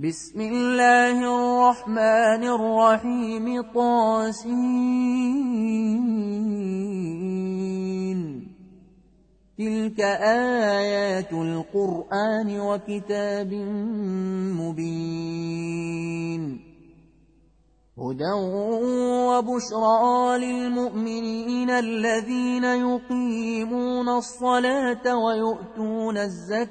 بسم الله الرحمن الرحيم طاسين. تلك آيات القرآن وكتاب مبين. هدى وبشرى للمؤمنين الذين يقيمون الصلاة ويؤتون الزكاة.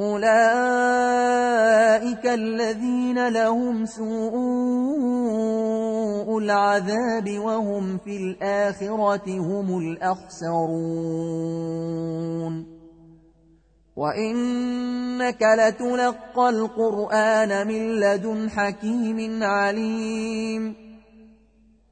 أولئك الذين لهم سوء العذاب وهم في الآخرة هم الأخسرون وإنك لتلقى القرآن من لدن حكيم عليم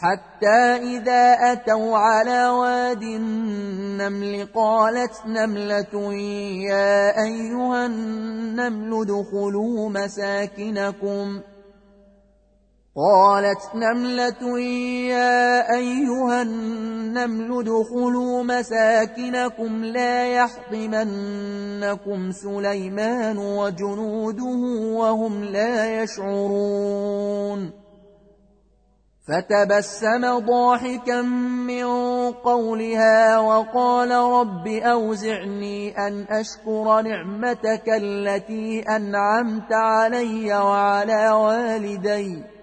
حتى إذا أتوا على واد النمل قالت نملة يا أيها النمل ادخلوا مساكنكم ۖ. قالت نملة يا أيها النمل ادخلوا مساكنكم لا يحطمنكم سليمان وجنوده وهم لا يشعرون. فتبسم ضاحكا من قولها وقال رب أوزعني أن أشكر نعمتك التي أنعمت علي وعلى والدي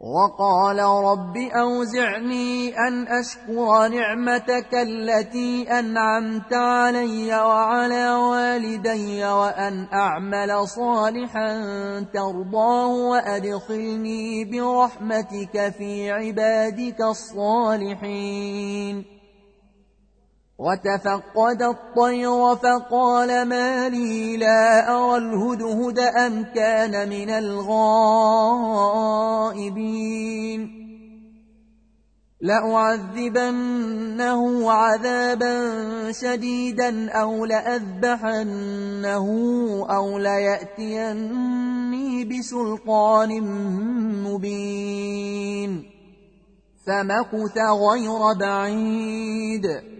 وقال رب أوزعني أن أشكر نعمتك التي أنعمت علي وعلى والدي وأن أعمل صالحا ترضاه وأدخلني برحمتك في عبادك الصالحين. وتفقد الطير فقال ما لي لا أرى الهدهد أم كان من الغائبين. لأعذبنه عذابا شديدا أو لأذبحنه أو ليأتيني بسلطان مبين. فمكث غير بعيد.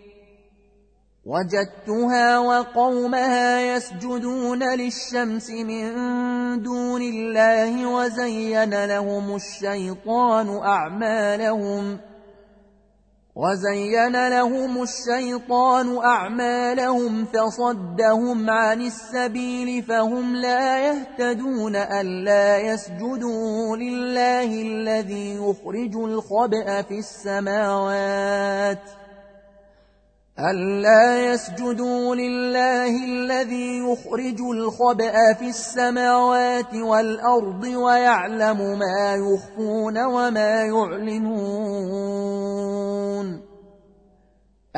وجدتها وقومها يسجدون للشمس من دون الله وزين لهم الشيطان أعمالهم وزين لهم الشيطان أعمالهم فصدهم عن السبيل فهم لا يهتدون ألا يسجدوا لله الذي يخرج الخبأ في السماوات ۖ ألا يسجدوا لله الذي يخرج الخبأ في السماوات والأرض ويعلم ما يخفون وما يعلنون.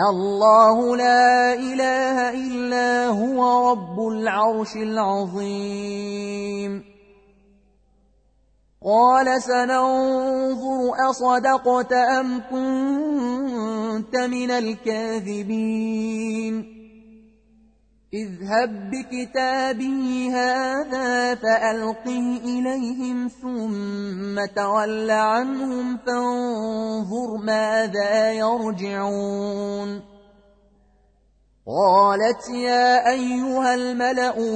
الله لا إله إلا هو رب العرش العظيم. قال سننظر أصدقت أم كنت من الكاذبين. اذهب بكتابي هذا فألقه إليهم ثم تول عنهم فانظر ماذا يرجعون. قالت يا أيها الملأ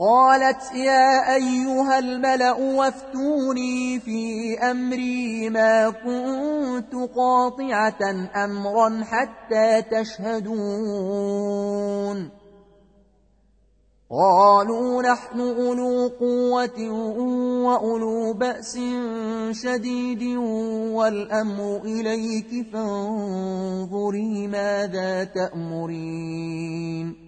قالت يا أيها الملأ وافتوني في أمري ما كنت قاطعة أمرا حتى تشهدون. قالوا نحن أولو قوة وأولو بأس شديد والأمر إليك فانظري ماذا تأمرين.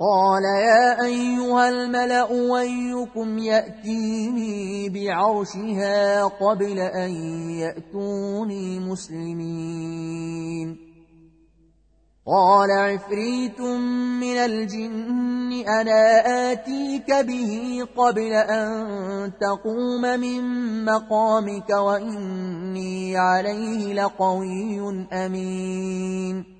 قال يا أيها الملأ ويكم يأتيني بعرشها قبل أن يأتوني مسلمين. قال عفريت من الجن أنا آتيك به قبل أن تقوم من مقامك وإني عليه لقوي أمين.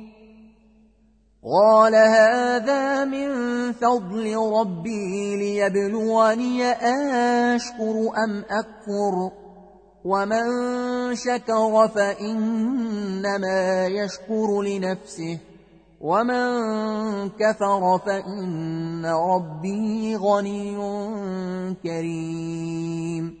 قال هذا من فضل ربي ليبلوني أشكر أم أكفر ومن شكر فإنما يشكر لنفسه ومن كفر فإن ربي غني كريم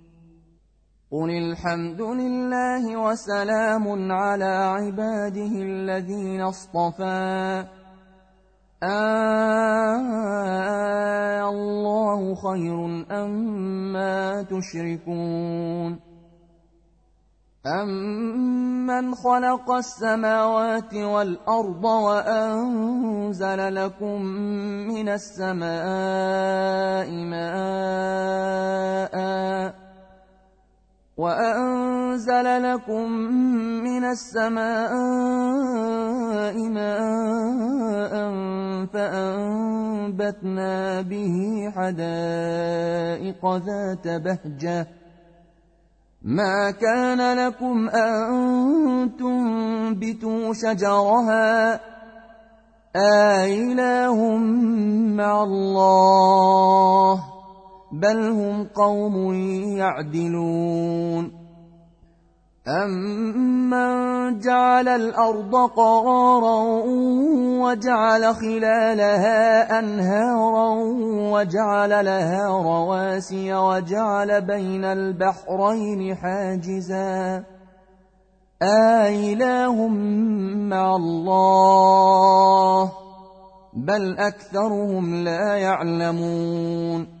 قل الحمد لله وسلام على عباده الذين اصطفى آه الله خير أما تشركون أَمَّنْ خَلَقَ السَّمَاوَاتِ وَالْأَرْضَ وَأَنزَلَ لَكُم مِّنَ السَّمَاءِ مَاءً وَأَنزَلَ لَكُم مِّنَ السَّمَاءِ مَاءً فَأَنبَتْنَا بِهِ حَدَائِقَ ذَاتَ بَهْجَةٍ. ما كان لكم أن تنبتوا شجرها. آإله مع الله. بل هم قوم يعدلون. أَمَّن جَعَلَ الْأَرْضَ قَرَارًا وَجَعَلَ خِلَالَهَا أَنْهَارًا وَجَعَلَ لَهَا رَوَاسِيَ وَجَعَلَ بَيْنَ الْبَحْرَيْنِ حَاجِزًا. آإله مع الله بل أكثرهم لا يعلمون.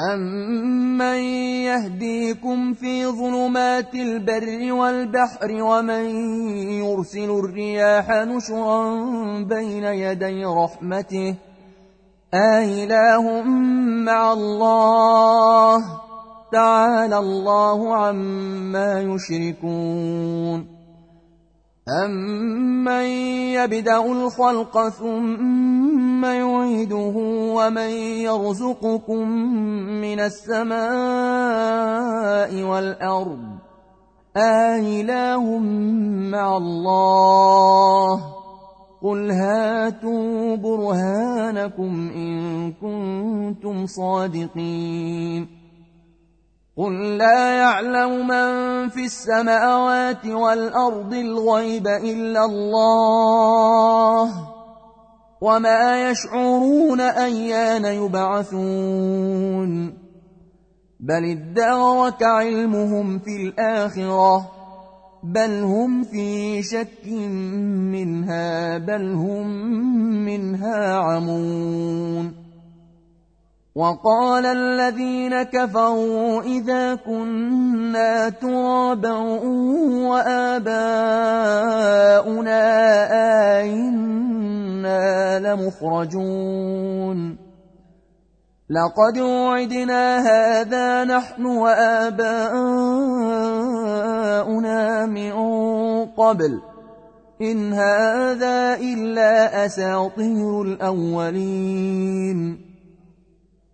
أَمَّن يَهْدِيكُمْ فِي ظُلُمَاتِ الْبَرِّ وَالْبَحْرِ وَمَن يُرْسِلُ الرِّيَاحَ نُشُرًا بَيْنَ يَدَيْ رَحْمَتِهِ أَإِلَٰهٌ مَّعَ اللَّهِ تَعَالَى اللَّهُ عَمَّا يُشْرِكُونَ أَمَّن يَبْدَأُ الْخَلْقَ ثُمَّ يُعِيدُهُ وَمَن يَرْزُقُكُم مِّنَ السَّمَاءِ وَالْأَرْضِ آإِلَٰهٌ مَّعَ اللَّهِ قُلْ هَاتُوا بُرْهَانَكُمْ إِن كُنتُمْ صَادِقِينَ قل لا يعلم من في السماوات والأرض الغيب إلا الله وما يشعرون أيان يبعثون بل ادارك علمهم في الآخرة بل هم في شك منها بل هم منها عمون وقال الذين كفروا إذا كنا ترابا وآباؤنا آئنا لمخرجون. لقد وعدنا هذا نحن وآباؤنا من قبل. إن هذا إلا أساطير الأولين.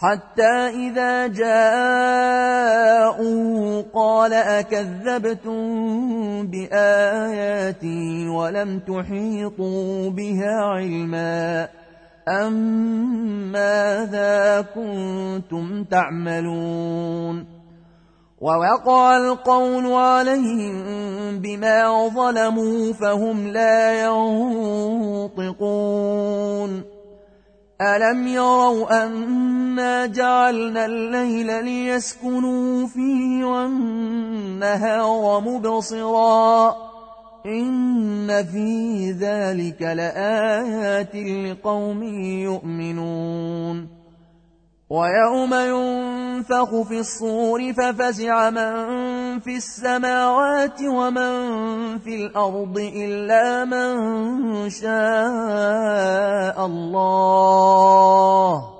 حتى إذا جاءوا قال أكذبتم بآياتي ولم تحيطوا بها علماً أم ماذا كنتم تعملون ووقع القول عليهم بما ظلموا فهم لا ينطقون ألم يروا أنا جعلنا الليل ليسكنوا فيه والنهار مبصراً إن في ذلك لآيات لقوم يؤمنون ويوم ينفخ في الصور ففزع من في السماوات ومن في الأرض إلا من شاء الله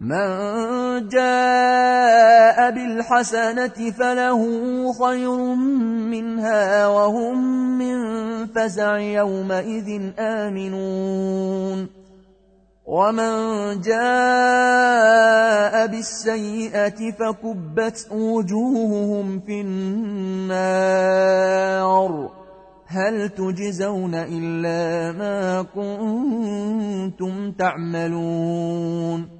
من جاء بالحسنة فله خير منها وهم من فزع يومئذ آمنون. ومن جاء بالسيئة فكبت وجوههم في النار. هل تجزون إلا ما كنتم تعملون؟